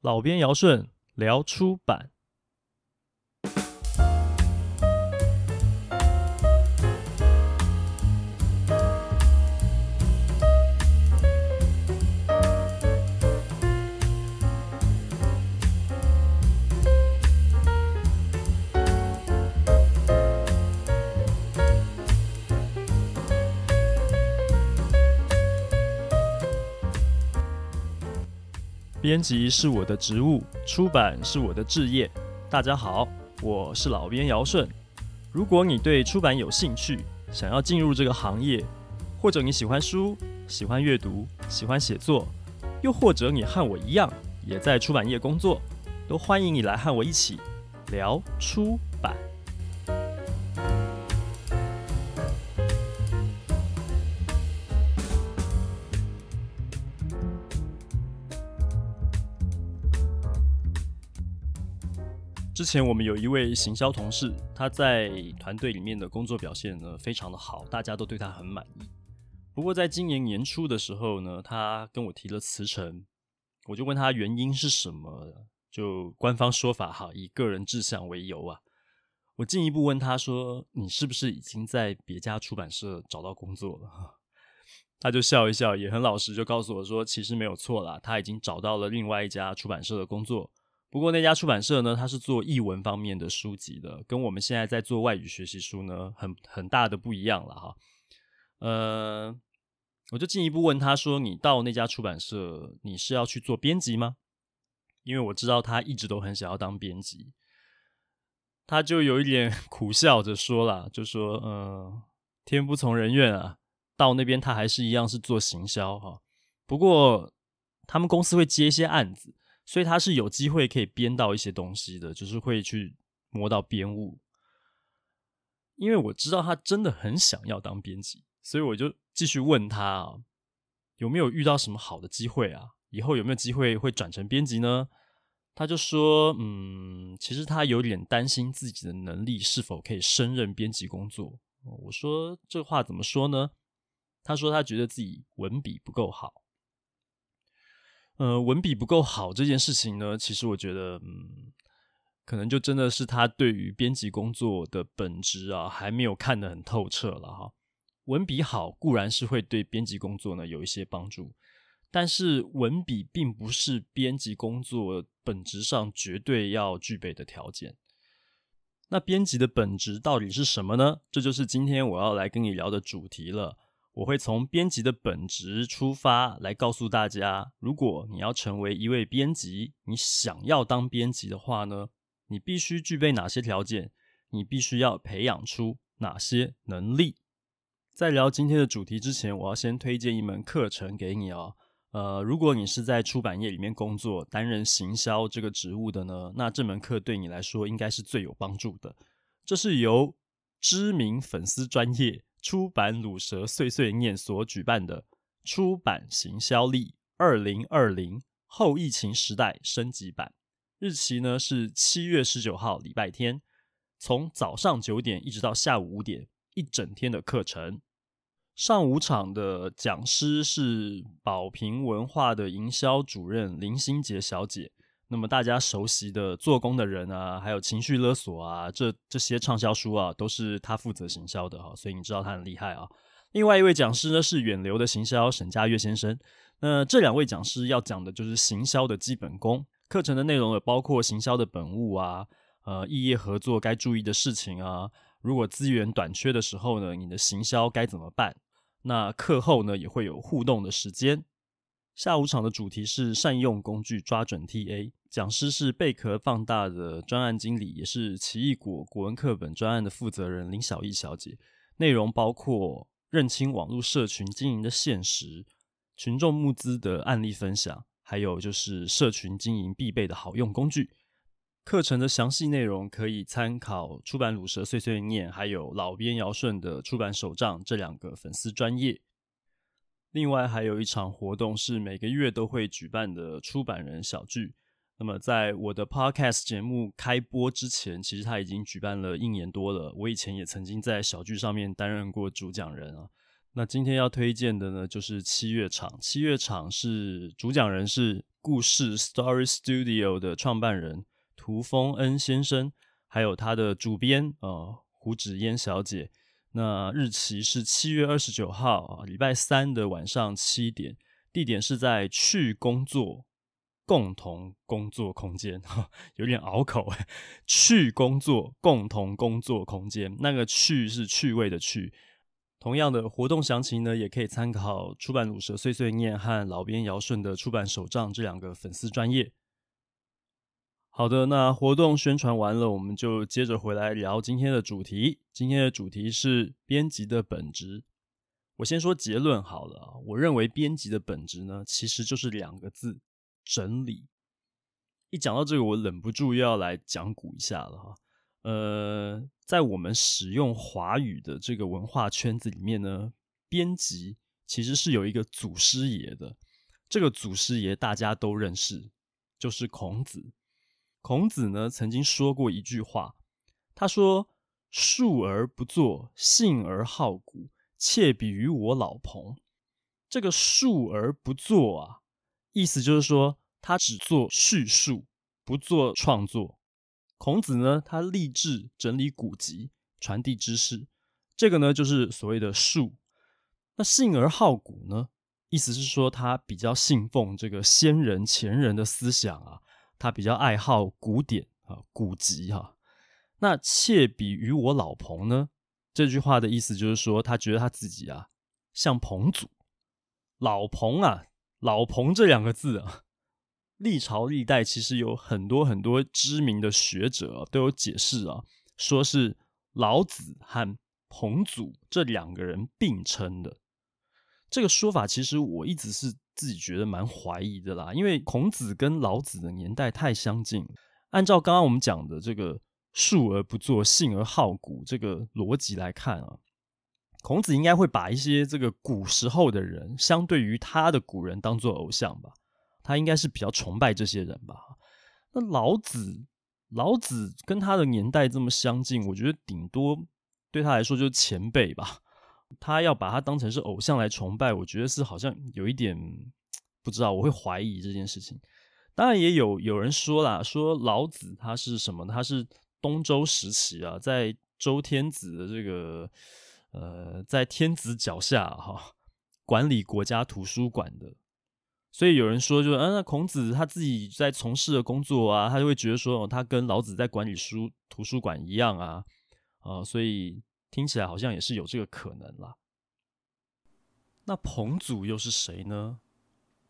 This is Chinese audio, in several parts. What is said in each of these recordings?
老编尧舜聊出版。编辑是我的职务，出版是我的职业。大家好，我是老编姚顺。如果你对出版有兴趣，想要进入这个行业，或者你喜欢书、喜欢阅读、喜欢写作，又或者你和我一样也在出版业工作，都欢迎你来和我一起聊出之前我们有一位行销同事，他在团队里面的工作表现呢非常的好，大家都对他很满意。不过在今年年初的时候呢，他跟我提了辞呈，我就问他原因是什么，就官方说法哈，以个人志向为由啊。我进一步问他说：“你是不是已经在别家出版社找到工作了？” 他就笑一笑，也很老实，就告诉我说：“其实没有错啦，他已经找到了另外一家出版社的工作。”不过那家出版社呢，它是做译文方面的书籍的，跟我们现在在做外语学习书呢，很很大的不一样了哈。呃，我就进一步问他说：“你到那家出版社，你是要去做编辑吗？”因为我知道他一直都很想要当编辑，他就有一点 苦笑着说了，就说：“嗯、天不从人愿啊，到那边他还是一样是做行销哈。不过他们公司会接一些案子。”所以他是有机会可以编到一些东西的，就是会去摸到编务。因为我知道他真的很想要当编辑，所以我就继续问他啊，有没有遇到什么好的机会啊？以后有没有机会会转成编辑呢？他就说，嗯，其实他有点担心自己的能力是否可以胜任编辑工作。我说这话怎么说呢？他说他觉得自己文笔不够好。呃，文笔不够好这件事情呢，其实我觉得，嗯，可能就真的是他对于编辑工作的本质啊，还没有看得很透彻了哈。文笔好固然是会对编辑工作呢有一些帮助，但是文笔并不是编辑工作本质上绝对要具备的条件。那编辑的本质到底是什么呢？这就是今天我要来跟你聊的主题了。我会从编辑的本质出发，来告诉大家，如果你要成为一位编辑，你想要当编辑的话呢，你必须具备哪些条件？你必须要培养出哪些能力？在聊今天的主题之前，我要先推荐一门课程给你哦。呃，如果你是在出版业里面工作，担任行销这个职务的呢，那这门课对你来说应该是最有帮助的。这是由知名粉丝专业。出版鲁蛇碎碎念所举办的出版行销力二零二零后疫情时代升级版，日期呢是七月十九号礼拜天，从早上九点一直到下午五点，一整天的课程。上午场的讲师是宝瓶文化的营销主任林心杰小姐。那么大家熟悉的做工的人啊，还有情绪勒索啊，这这些畅销书啊，都是他负责行销的哈，所以你知道他很厉害啊。另外一位讲师呢是远流的行销沈家跃先生。那这两位讲师要讲的就是行销的基本功。课程的内容也包括行销的本物啊，呃，异业合作该注意的事情啊，如果资源短缺的时候呢，你的行销该怎么办？那课后呢也会有互动的时间。下午场的主题是善用工具抓准 TA，讲师是贝壳放大的专案经理，也是奇异果国文课本专案的负责人林小艺小姐。内容包括认清网络社群经营的现实、群众募资的案例分享，还有就是社群经营必备的好用工具。课程的详细内容可以参考出版鲁蛇碎碎念，还有老编尧舜的出版手账这两个粉丝专业。另外还有一场活动是每个月都会举办的出版人小聚。那么在我的 podcast 节目开播之前，其实他已经举办了一年多了。我以前也曾经在小聚上面担任过主讲人啊。那今天要推荐的呢，就是七月场。七月场是主讲人是故事 Story Studio 的创办人涂丰恩先生，还有他的主编呃胡芷嫣小姐。那日期是七月二十九号啊，礼拜三的晚上七点，地点是在趣工作共同工作空间，有点拗口哎，趣工作共同工作空间，那个趣是趣味的趣。同样的活动详情呢，也可以参考出版鲁蛇碎碎念和老编姚顺的出版手账这两个粉丝专业。好的，那活动宣传完了，我们就接着回来聊今天的主题。今天的主题是编辑的本质。我先说结论好了，我认为编辑的本质呢，其实就是两个字：整理。一讲到这个，我忍不住又要来讲古一下了哈。呃，在我们使用华语的这个文化圈子里面呢，编辑其实是有一个祖师爷的。这个祖师爷大家都认识，就是孔子。孔子呢曾经说过一句话，他说：“述而不作，信而好古，窃比于我老彭。”这个“述而不作”啊，意思就是说他只做叙述，不做创作。孔子呢，他立志整理古籍，传递知识，这个呢就是所谓的述。那信而好古呢，意思是说他比较信奉这个先人前人的思想啊，他比较爱好古典啊、古籍哈、那窃比于我老彭呢，这句话的意思就是说，他觉得他自己啊像彭祖。老彭啊，老彭这两个字啊。历朝历代其实有很多很多知名的学者都有解释啊，说是老子和彭祖这两个人并称的。这个说法其实我一直是自己觉得蛮怀疑的啦，因为孔子跟老子的年代太相近。按照刚刚我们讲的这个“述而不作，信而好古”这个逻辑来看啊，孔子应该会把一些这个古时候的人，相对于他的古人当做偶像吧。他应该是比较崇拜这些人吧？那老子，老子跟他的年代这么相近，我觉得顶多对他来说就是前辈吧。他要把他当成是偶像来崇拜，我觉得是好像有一点不知道，我会怀疑这件事情。当然也有有人说啦，说老子他是什么？他是东周时期啊，在周天子的这个呃，在天子脚下哈，管理国家图书馆的。所以有人说就，就、啊、嗯，那孔子他自己在从事的工作啊，他就会觉得说，他跟老子在管理书图书馆一样啊，啊，所以听起来好像也是有这个可能啦。那彭祖又是谁呢？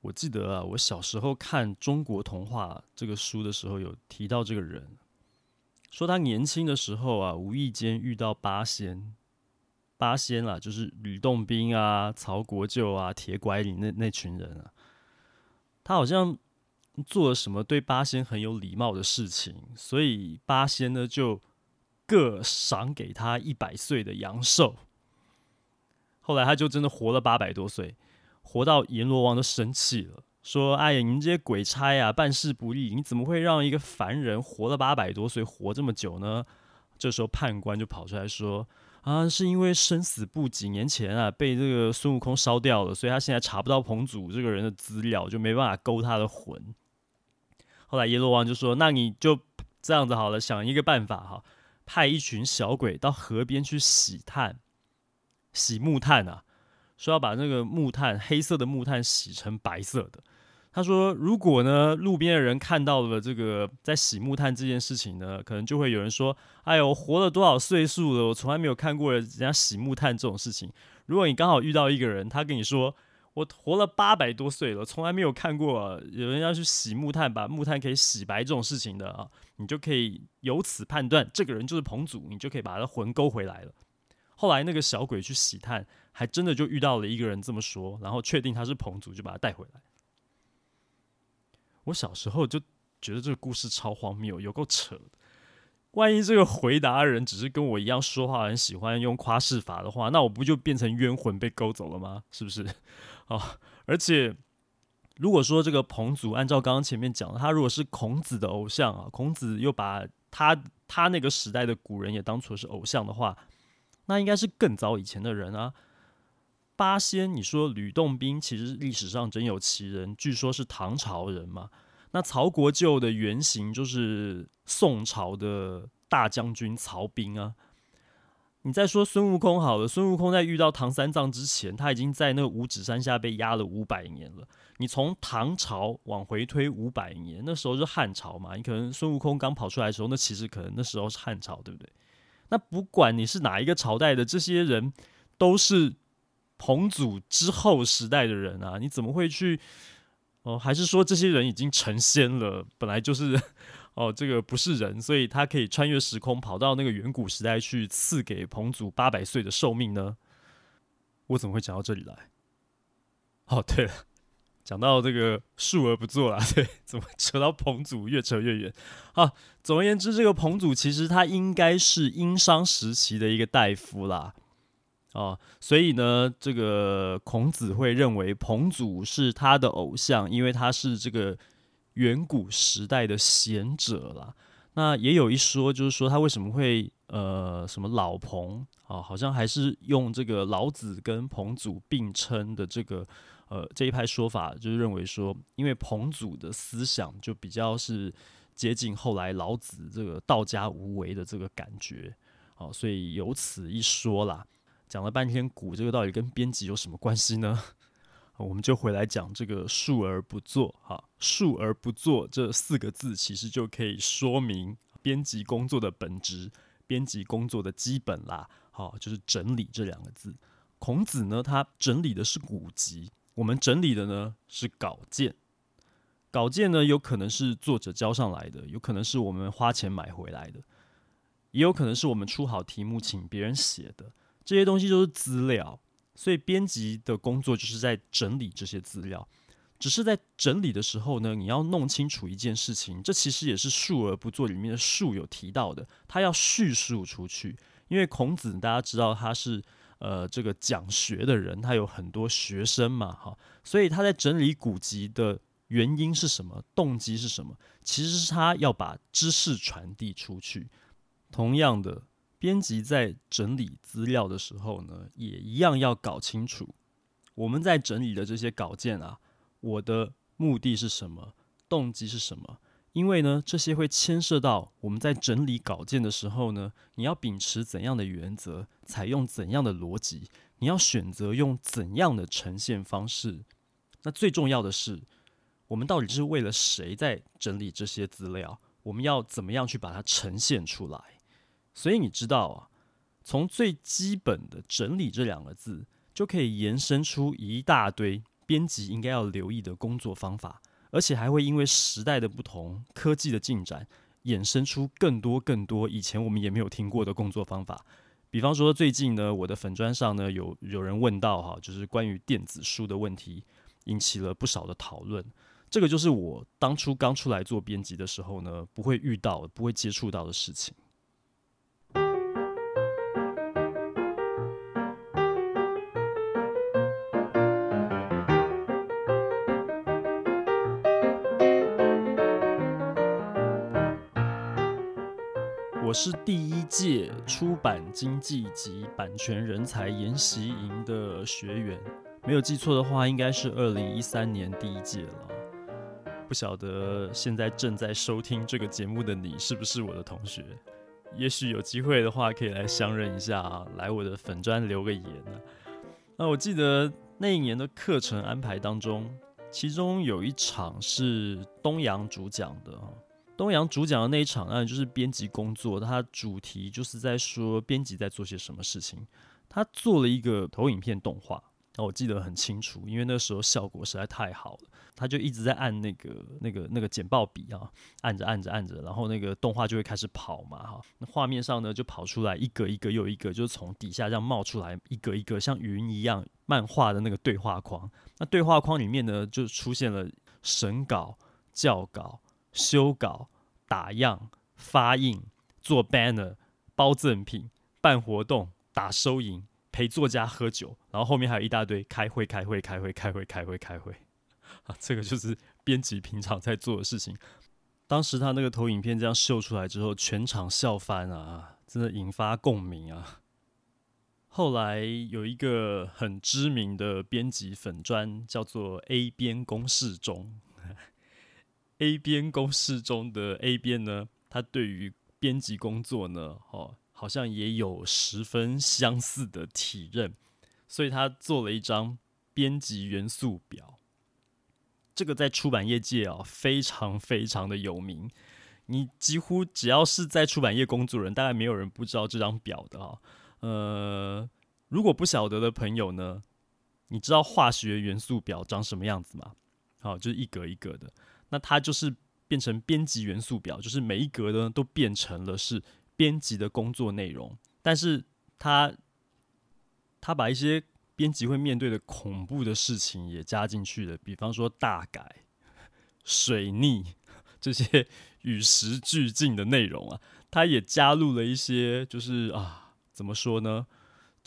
我记得啊，我小时候看中国童话这个书的时候，有提到这个人，说他年轻的时候啊，无意间遇到八仙，八仙啊，就是吕洞宾啊、曹国舅啊、铁拐李那那群人啊。他好像做了什么对八仙很有礼貌的事情，所以八仙呢就各赏给他一百岁的阳寿。后来他就真的活了八百多岁，活到阎罗王都生气了，说：“哎呀，你们这些鬼差啊，办事不力，你怎么会让一个凡人活了八百多岁，活这么久呢？”这时候判官就跑出来说。啊，是因为生死簿几年前啊被这个孙悟空烧掉了，所以他现在查不到彭祖这个人的资料，就没办法勾他的魂。后来阎罗王就说：“那你就这样子好了，想一个办法哈，派一群小鬼到河边去洗炭，洗木炭啊，说要把那个木炭黑色的木炭洗成白色的。”他说：“如果呢，路边的人看到了这个在洗木炭这件事情呢，可能就会有人说：‘哎呦，活了多少岁数了，我从来没有看过人家洗木炭这种事情。’如果你刚好遇到一个人，他跟你说：‘我活了八百多岁了，从来没有看过有人要去洗木炭，把木炭可以洗白这种事情的啊，你就可以由此判断这个人就是彭祖，你就可以把他的魂勾回来了。’后来那个小鬼去洗炭，还真的就遇到了一个人这么说，然后确定他是彭祖，就把他带回来。”我小时候就觉得这个故事超荒谬，有够扯的。万一这个回答人只是跟我一样说话很喜欢用夸饰法的话，那我不就变成冤魂被勾走了吗？是不是？啊！而且如果说这个彭祖按照刚刚前面讲，他如果是孔子的偶像啊，孔子又把他他那个时代的古人也当作是偶像的话，那应该是更早以前的人啊。八仙，你说吕洞宾其实历史上真有其人，据说是唐朝人嘛。那曹国舅的原型就是宋朝的大将军曹彬啊。你再说孙悟空好了，孙悟空在遇到唐三藏之前，他已经在那个五指山下被压了五百年了。你从唐朝往回推五百年，那时候是汉朝嘛？你可能孙悟空刚跑出来的时候，那其实可能那时候是汉朝，对不对？那不管你是哪一个朝代的，这些人都是彭祖之后时代的人啊！你怎么会去？哦，还是说这些人已经成仙了？本来就是哦，这个不是人，所以他可以穿越时空跑到那个远古时代去赐给彭祖八百岁的寿命呢？我怎么会讲到这里来？哦，对了，讲到这个述而不作啊，对，怎么扯到彭祖越扯越远？啊，总而言之，这个彭祖其实他应该是殷商时期的一个大夫啦。哦，所以呢，这个孔子会认为彭祖是他的偶像，因为他是这个远古时代的贤者啦。那也有一说，就是说他为什么会呃什么老彭啊、好像还是用这个老子跟彭祖并称的这个呃这一派说法，就是认为说，因为彭祖的思想就比较是接近后来老子这个道家无为的这个感觉，哦，所以有此一说啦。讲了半天古这个到底跟编辑有什么关系呢？我们就回来讲这个述而不作。哈，述而不作这四个字其实就可以说明编辑工作的本质，编辑工作的基本啦。好，就是整理这两个字。孔子呢，他整理的是古籍，我们整理的呢是稿件。稿件呢，有可能是作者交上来的，有可能是我们花钱买回来的，也有可能是我们出好题目请别人写的。这些东西都是资料，所以编辑的工作就是在整理这些资料。只是在整理的时候呢，你要弄清楚一件事情，这其实也是述而不作里面的述有提到的，他要叙述出去。因为孔子大家知道他是呃这个讲学的人，他有很多学生嘛，哈，所以他在整理古籍的原因是什么，动机是什么？其实是他要把知识传递出去。同样的。编辑在整理资料的时候呢，也一样要搞清楚我们在整理的这些稿件啊，我的目的是什么，动机是什么？因为呢，这些会牵涉到我们在整理稿件的时候呢，你要秉持怎样的原则，采用怎样的逻辑，你要选择用怎样的呈现方式。那最重要的是，我们到底是为了谁在整理这些资料？我们要怎么样去把它呈现出来？所以你知道啊，从最基本的“整理”这两个字，就可以延伸出一大堆编辑应该要留意的工作方法，而且还会因为时代的不同、科技的进展，衍生出更多更多以前我们也没有听过的工作方法。比方说，最近呢，我的粉砖上呢，有有人问到哈，就是关于电子书的问题，引起了不少的讨论。这个就是我当初刚出来做编辑的时候呢，不会遇到、不会接触到的事情。我是第一届出版经济及版权人才研习营的学员，没有记错的话，应该是二零一三年第一届了。不晓得现在正在收听这个节目的你是不是我的同学？也许有机会的话，可以来相认一下啊，来我的粉专留个言啊。那我记得那一年的课程安排当中，其中有一场是东阳主讲的。东阳主讲的那一场，案就是编辑工作，它主题就是在说编辑在做些什么事情。他做了一个投影片动画，那我记得很清楚，因为那时候效果实在太好了。他就一直在按那个、那个、那个剪报笔啊，按着、按着、按着，然后那个动画就会开始跑嘛，哈。那画面上呢，就跑出来一个一个又一个，就是从底下这样冒出来一个一个像云一样漫画的那个对话框。那对话框里面呢，就出现了审稿、校稿。修稿、打样、发印、做 banner、包赠品、办活动、打收银、陪作家喝酒，然后后面还有一大堆开会、开会、开会、开会、开会、开会。啊，这个就是编辑平常在做的事情。当时他那个投影片这样秀出来之后，全场笑翻啊，真的引发共鸣啊。后来有一个很知名的编辑粉专，叫做 A 编公式中。A 边公式中的 A 边呢，他对于编辑工作呢，哦，好像也有十分相似的体认，所以他做了一张编辑元素表。这个在出版业界啊，非常非常的有名。你几乎只要是在出版业工作人，大概没有人不知道这张表的啊。呃，如果不晓得的朋友呢，你知道化学元素表长什么样子吗？好，就是一格一格的。那它就是变成编辑元素表，就是每一格呢都变成了是编辑的工作内容，但是它它把一些编辑会面对的恐怖的事情也加进去了，比方说大改、水逆这些 与时俱进的内容啊，它也加入了一些就是啊，怎么说呢？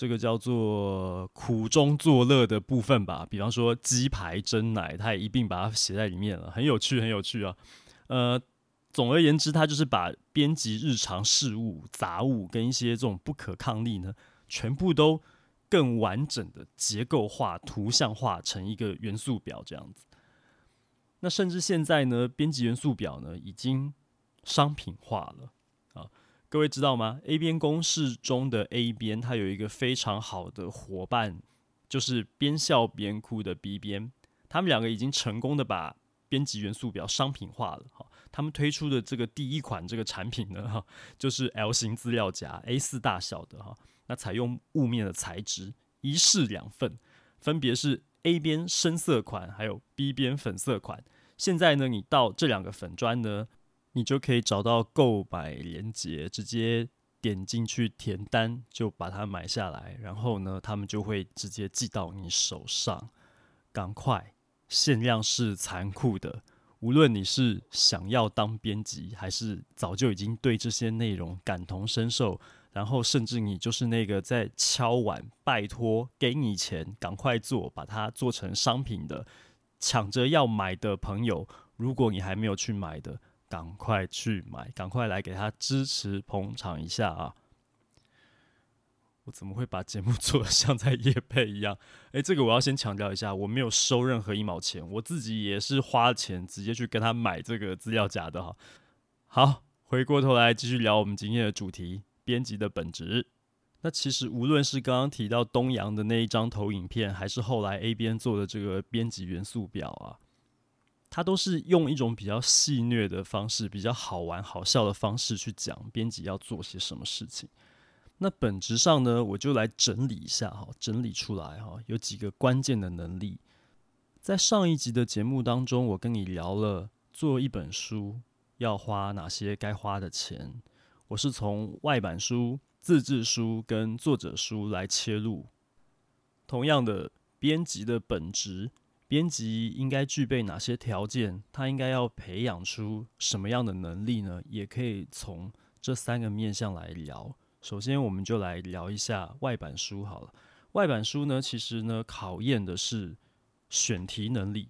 这个叫做苦中作乐的部分吧，比方说鸡排、蒸奶，他也一并把它写在里面了，很有趣，很有趣啊。呃，总而言之，他就是把编辑日常事务、杂物跟一些这种不可抗力呢，全部都更完整的结构化、图像化成一个元素表这样子。那甚至现在呢，编辑元素表呢，已经商品化了。各位知道吗？A 边公式中的 A 边，它有一个非常好的伙伴，就是边笑边哭的 B 边。他们两个已经成功的把编辑元素表商品化了。哈，他们推出的这个第一款这个产品呢，哈，就是 L 型资料夹，A 四大小的哈。那采用雾面的材质，一式两份，分别是 A 边深色款，还有 B 边粉色款。现在呢，你到这两个粉砖呢。你就可以找到购买链接，直接点进去填单，就把它买下来。然后呢，他们就会直接寄到你手上。赶快，限量是残酷的。无论你是想要当编辑，还是早就已经对这些内容感同身受，然后甚至你就是那个在敲碗拜托给你钱，赶快做，把它做成商品的，抢着要买的朋友，如果你还没有去买的。赶快去买，赶快来给他支持捧场一下啊！我怎么会把节目做得像在业配一样？诶，这个我要先强调一下，我没有收任何一毛钱，我自己也是花钱直接去跟他买这个资料夹的哈。好，回过头来继续聊我们今天的主题——编辑的本质。那其实无论是刚刚提到东阳的那一张投影片，还是后来 A 编做的这个编辑元素表啊。他都是用一种比较戏谑的方式，比较好玩、好笑的方式去讲编辑要做些什么事情。那本质上呢，我就来整理一下哈，整理出来哈，有几个关键的能力。在上一集的节目当中，我跟你聊了做一本书要花哪些该花的钱。我是从外版书、自制书跟作者书来切入。同样的，编辑的本质。编辑应该具备哪些条件？他应该要培养出什么样的能力呢？也可以从这三个面向来聊。首先，我们就来聊一下外版书好了。外版书呢，其实呢，考验的是选题能力，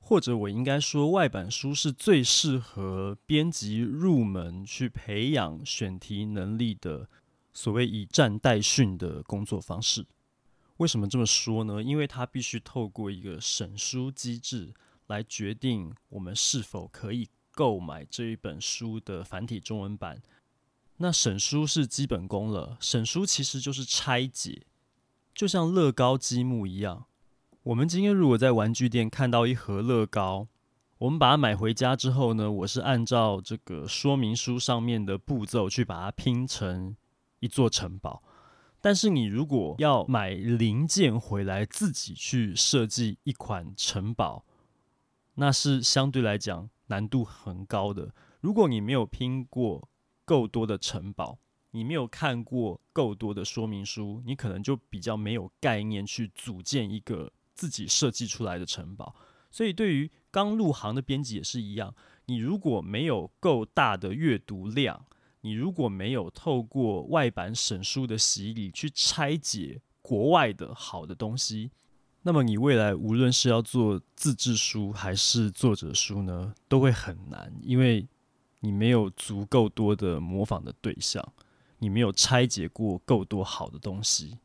或者我应该说，外版书是最适合编辑入门去培养选题能力的所谓以战代训的工作方式。为什么这么说呢？因为它必须透过一个审书机制来决定我们是否可以购买这一本书的繁体中文版。那审书是基本功了，审书其实就是拆解，就像乐高积木一样。我们今天如果在玩具店看到一盒乐高，我们把它买回家之后呢，我是按照这个说明书上面的步骤去把它拼成一座城堡。但是你如果要买零件回来自己去设计一款城堡，那是相对来讲难度很高的。如果你没有拼过够多的城堡，你没有看过够多的说明书，你可能就比较没有概念去组建一个自己设计出来的城堡。所以对于刚入行的编辑也是一样，你如果没有够大的阅读量，你如果没有透过外版审书的洗礼去拆解国外的好的东西，那么你未来无论是要做自制书还是作者书呢，都会很难，因为你没有足够多的模仿的对象，你没有拆解过够多好的东西。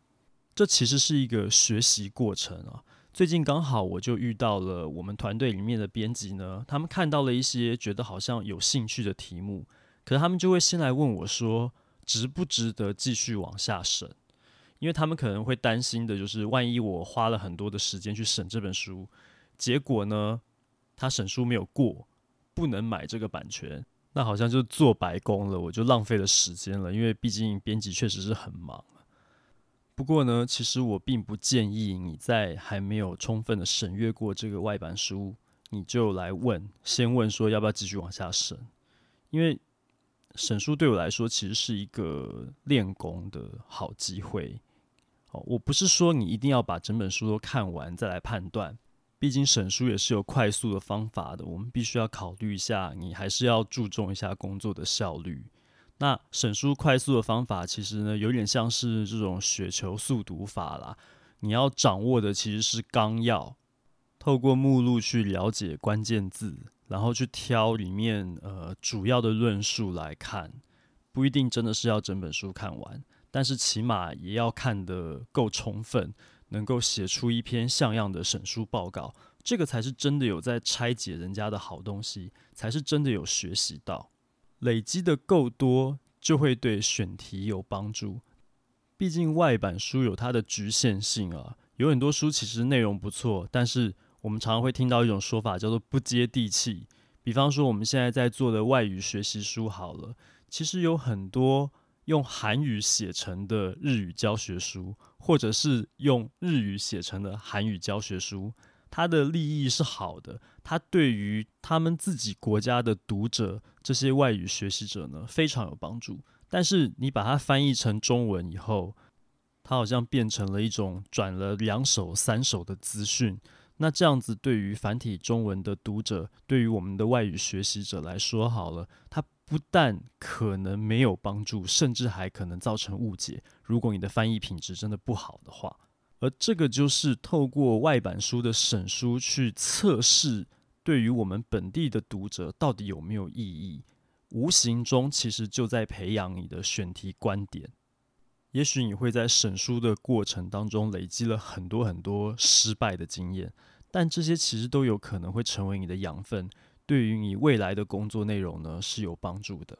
这其实是一个学习过程啊。最近刚好我就遇到了我们团队里面的编辑呢，他们看到了一些觉得好像有兴趣的题目，可是他们就会先来问我说，值不值得继续往下审？因为他们可能会担心的就是，万一我花了很多的时间去审这本书，结果呢，他审书没有过，不能买这个版权，那好像就做白工了，我就浪费了时间了。因为毕竟编辑确实是很忙。不过呢，其实我并不建议你在还没有充分的审阅过这个外版书，你就来问，先问说要不要继续往下审，因为审书对我来说其实是一个练功的好机会。哦，我不是说你一定要把整本书都看完再来判断，毕竟审书也是有快速的方法的，我们必须要考虑一下，你还是要注重一下工作的效率。那审书快速的方法，其实呢，有点像是这种雪球速读法啦。你要掌握的其实是纲要，透过目录去了解关键字，然后去挑里面呃主要的论述来看。不一定真的是要整本书看完，但是起码也要看得够充分，能够写出一篇像样的审书报告。这个才是真的有在拆解人家的好东西，才是真的有学习到。累积的够多，就会对选题有帮助。毕竟外版书有它的局限性啊，有很多书其实内容不错，但是我们常常会听到一种说法叫做不接地气。比方说我们现在在做的外语学习书好了，其实有很多用韩语写成的日语教学书，或者是用日语写成的韩语教学书。它的立意是好的，它对于他们自己国家的读者，这些外语学习者呢，非常有帮助。但是你把它翻译成中文以后，它好像变成了一种转了两手、三手的资讯。那这样子对于繁体中文的读者，对于我们的外语学习者来说，好了，它不但可能没有帮助，甚至还可能造成误解。如果你的翻译品质真的不好的话。而这个就是透过外版书的审书去测试，对于我们本地的读者到底有没有意义，无形中其实就在培养你的选题观点。也许你会在审书的过程当中累积了很多很多失败的经验，但这些其实都有可能会成为你的养分，对于你未来的工作内容呢，是有帮助的。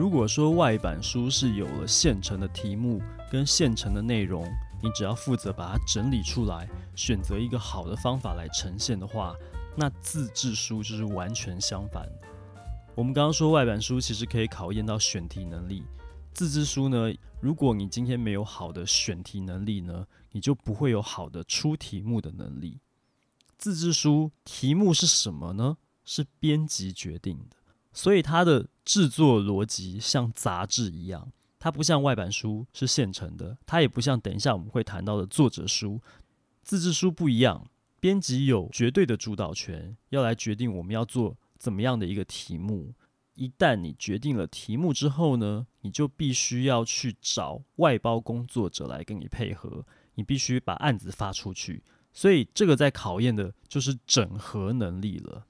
如果说外版书是有了现成的题目跟现成的内容，你只要负责把它整理出来，选择一个好的方法来呈现的话，那自制书就是完全相反。我们刚刚说外版书其实可以考验到选题能力，自制书呢，如果你今天没有好的选题能力呢，你就不会有好的出题目的能力。自制书题目是什么呢？是编辑决定的。所以它的制作逻辑像杂志一样，它不像外版书是现成的，它也不像等一下我们会谈到的作者书。自制书不一样，编辑有绝对的主导权，要来决定我们要做怎么样的一个题目。一旦你决定了题目之后呢，你就必须要去找外包工作者来跟你配合，你必须把案子发出去。所以这个在考验的就是整合能力了。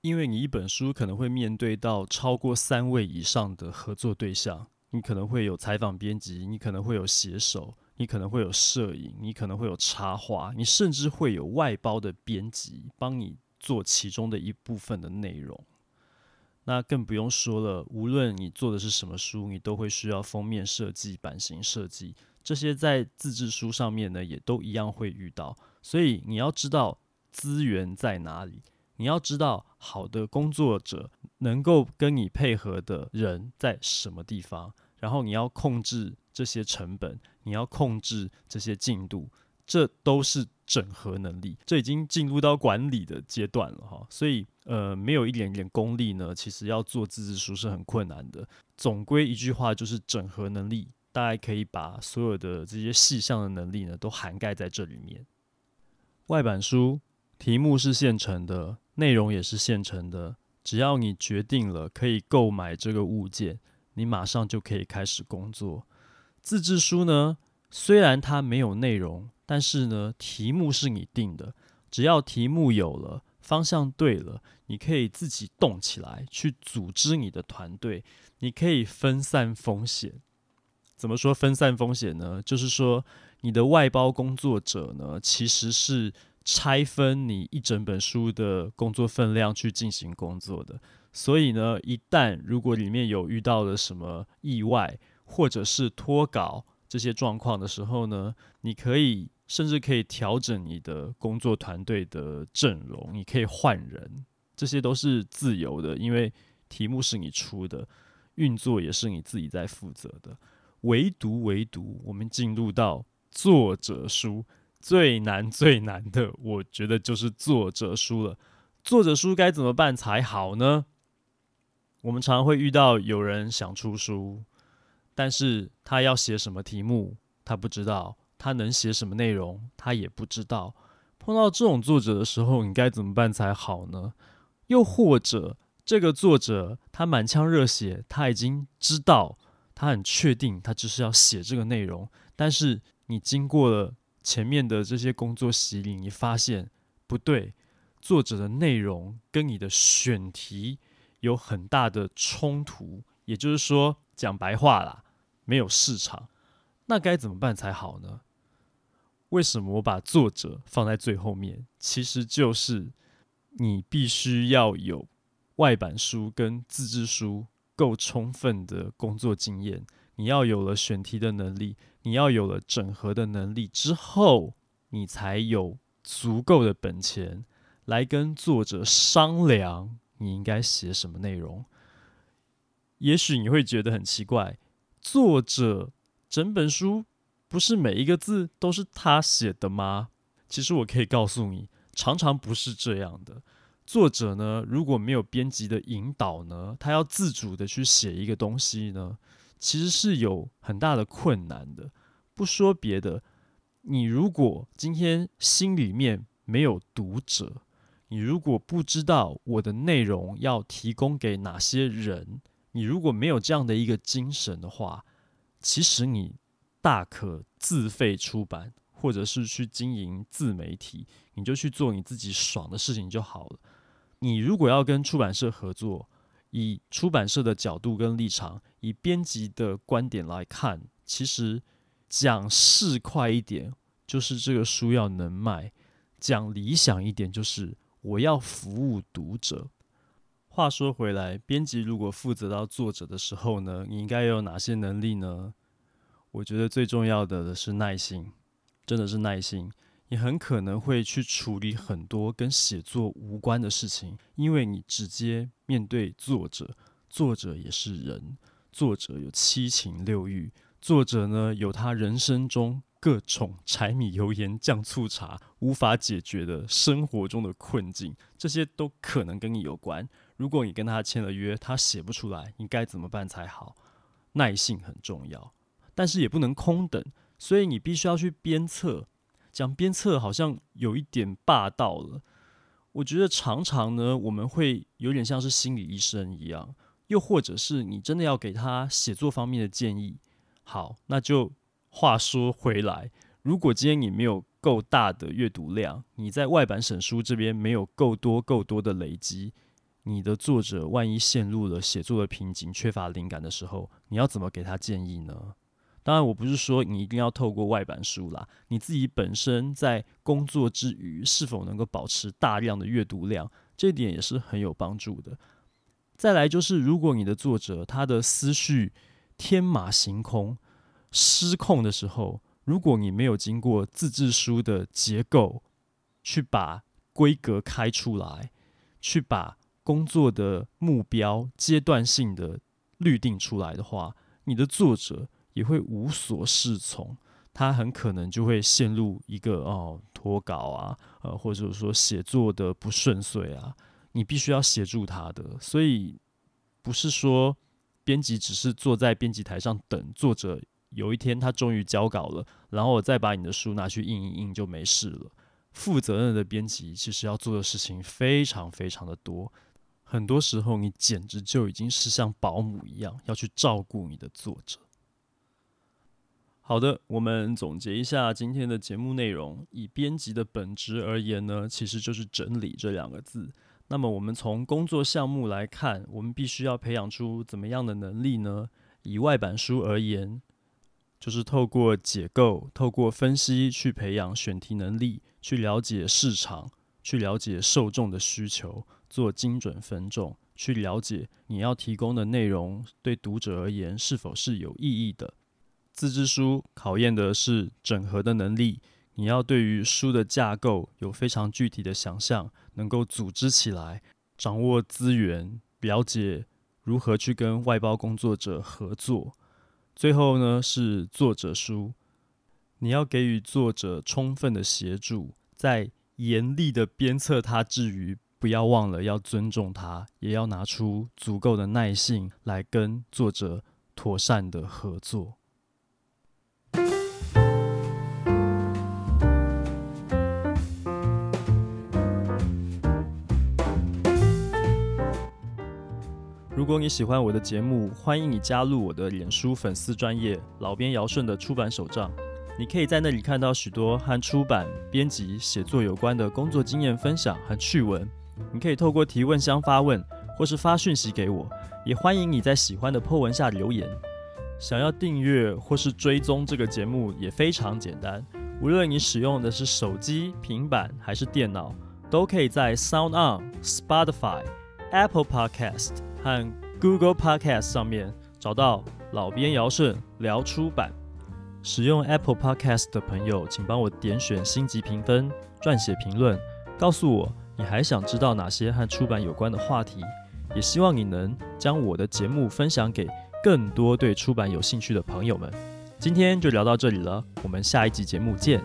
因为你一本书可能会面对到超过三位以上的合作对象，你可能会有采访编辑，你可能会有写手，你可能会有摄影，你可能会有插画，你甚至会有外包的编辑帮你做其中的一部分的内容。那更不用说了，无论你做的是什么书，你都会需要封面设计、版型设计，这些在自制书上面呢，也都一样会遇到。所以你要知道资源在哪里。你要知道，好的工作者能够跟你配合的人在什么地方，然后你要控制这些成本，你要控制这些进度，这都是整合能力。这已经进入到管理的阶段了哈。所以，呃，没有一点点功力呢，其实要做自制书是很困难的。总归一句话，就是整合能力，大概可以把所有的这些细项的能力呢，都涵盖在这里面。外版书题目是现成的。内容也是现成的，只要你决定了可以购买这个物件，你马上就可以开始工作。自制书呢，虽然它没有内容，但是呢，题目是你定的，只要题目有了，方向对了，你可以自己动起来，去组织你的团队，你可以分散风险。怎么说分散风险呢？就是说，你的外包工作者呢，其实是拆分你一整本书的工作分量去进行工作的。所以呢，一旦如果里面有遇到了什么意外，或者是脱稿这些状况的时候呢，你可以。甚至可以调整你的工作团队的阵容，你可以换人，这些都是自由的，因为题目是你出的，运作也是你自己在负责的。唯独唯独，我们进入到作者书最难 最难的，我觉得就是作者书了。作者书该怎么办才好呢？我们常常会遇到有人想出书，但是他要写什么题目，他不知道。他能写什么内容，他也不知道。碰到这种作者的时候，你该怎么办才好呢？又或者，这个作者他满腔热血，他已经知道，他很确定，他就是要写这个内容。但是你经过了前面的这些工作洗礼，你发现不对，作者的内容跟你的选题有很大的冲突。也就是说，讲白话啦，没有市场。那该怎么办才好呢？为什么我把作者放在最后面？其实就是你必须要有外版书跟自制书够充分的工作经验，你要有了选题的能力，你要有了整合的能力之后，你才有足够的本钱来跟作者商量你应该写什么内容。也许你会觉得很奇怪，作者整本书。不是每一个字都是他写的吗？其实我可以告诉你，常常不是这样的。作者呢，如果没有编辑的引导呢，他要自主的去写一个东西呢，其实是有很大的困难的。不说别的，你如果今天心里面没有读者，你如果不知道我的内容要提供给哪些人，你如果没有这样的一个精神的话，其实你。大可自费出版，或者是去经营自媒体，你就去做你自己爽的事情就好了。你如果要跟出版社合作，以出版社的角度跟立场，以编辑的观点来看，其实讲市侩一点，就是这个书要能卖；讲理想一点，就是我要服务读者。话说回来，编辑如果负责到作者的时候呢，你应该有哪些能力呢？我觉得最重要的是耐心，真的是耐心。你很可能会去处理很多跟写作无关的事情，因为你直接面对作者，作者也是人，作者有七情六欲，作者呢有他人生中各种柴米油盐酱醋茶无法解决的生活中的困境，这些都可能跟你有关。如果你跟他签了约，他写不出来，你该怎么办才好？耐性很重要。但是也不能空等，所以你必须要去鞭策。讲鞭策好像有一点霸道了。我觉得常常呢，我们会有点像是心理医生一样，又或者是你真的要给他写作方面的建议。好，那就话说回来，如果今天你没有够大的阅读量，你在外版审书这边没有够多够多的累积，你的作者万一陷入了写作的瓶颈，缺乏灵感的时候，你要怎么给他建议呢？当然，我不是说你一定要透过外版书啦，你自己本身在工作之余是否能够保持大量的阅读量，这点也是很有帮助的。再来就是，如果你的作者他的思绪天马行空、失控的时候，如果你没有经过自制书的结构去把规格开出来，去把工作的目标阶段性的律定出来的话，你的作者。也会无所适从，他很可能就会陷入一个哦脱稿啊，呃或者说写作的不顺遂啊，你必须要协助他的，所以不是说编辑只是坐在编辑台上等作者有一天他终于交稿了，然后我再把你的书拿去印一印就没事了。负责任的编辑其实要做的事情非常非常的多，很多时候你简直就已经是像保姆一样要去照顾你的作者。好的，我们总结一下今天的节目内容。以编辑的本质而言呢，其实就是整理这两个字。那么我们从工作项目来看，我们必须要培养出怎么样的能力呢？以外版书而言，就是透过解构、透过分析去培养选题能力，去了解市场，去了解受众的需求，做精准分众，去了解你要提供的内容对读者而言是否是有意义的。自制书考验的是整合的能力，你要对于书的架构有非常具体的想象，能够组织起来，掌握资源，了解如何去跟外包工作者合作。最后呢，是作者书，你要给予作者充分的协助，在严厉的鞭策他之余，不要忘了要尊重他，也要拿出足够的耐性来跟作者妥善的合作。如果你喜欢我的节目，欢迎你加入我的脸书粉丝专业老编姚顺的出版手账。你可以在那里看到许多和出版、编辑、写作有关的工作经验分享和趣闻。你可以透过提问箱发问，或是发讯息给我。也欢迎你在喜欢的 po 文下留言。想要订阅或是追踪这个节目也非常简单，无论你使用的是手机、平板还是电脑，都可以在 Sound On、Spotify、Apple Podcast 和 Google Podcast 上面找到老编姚顺聊出版。使用 Apple Podcast 的朋友，请帮我点选星级评分，撰写评论，告诉我你还想知道哪些和出版有关的话题。也希望你能将我的节目分享给更多对出版有兴趣的朋友们。今天就聊到这里了，我们下一集节目见。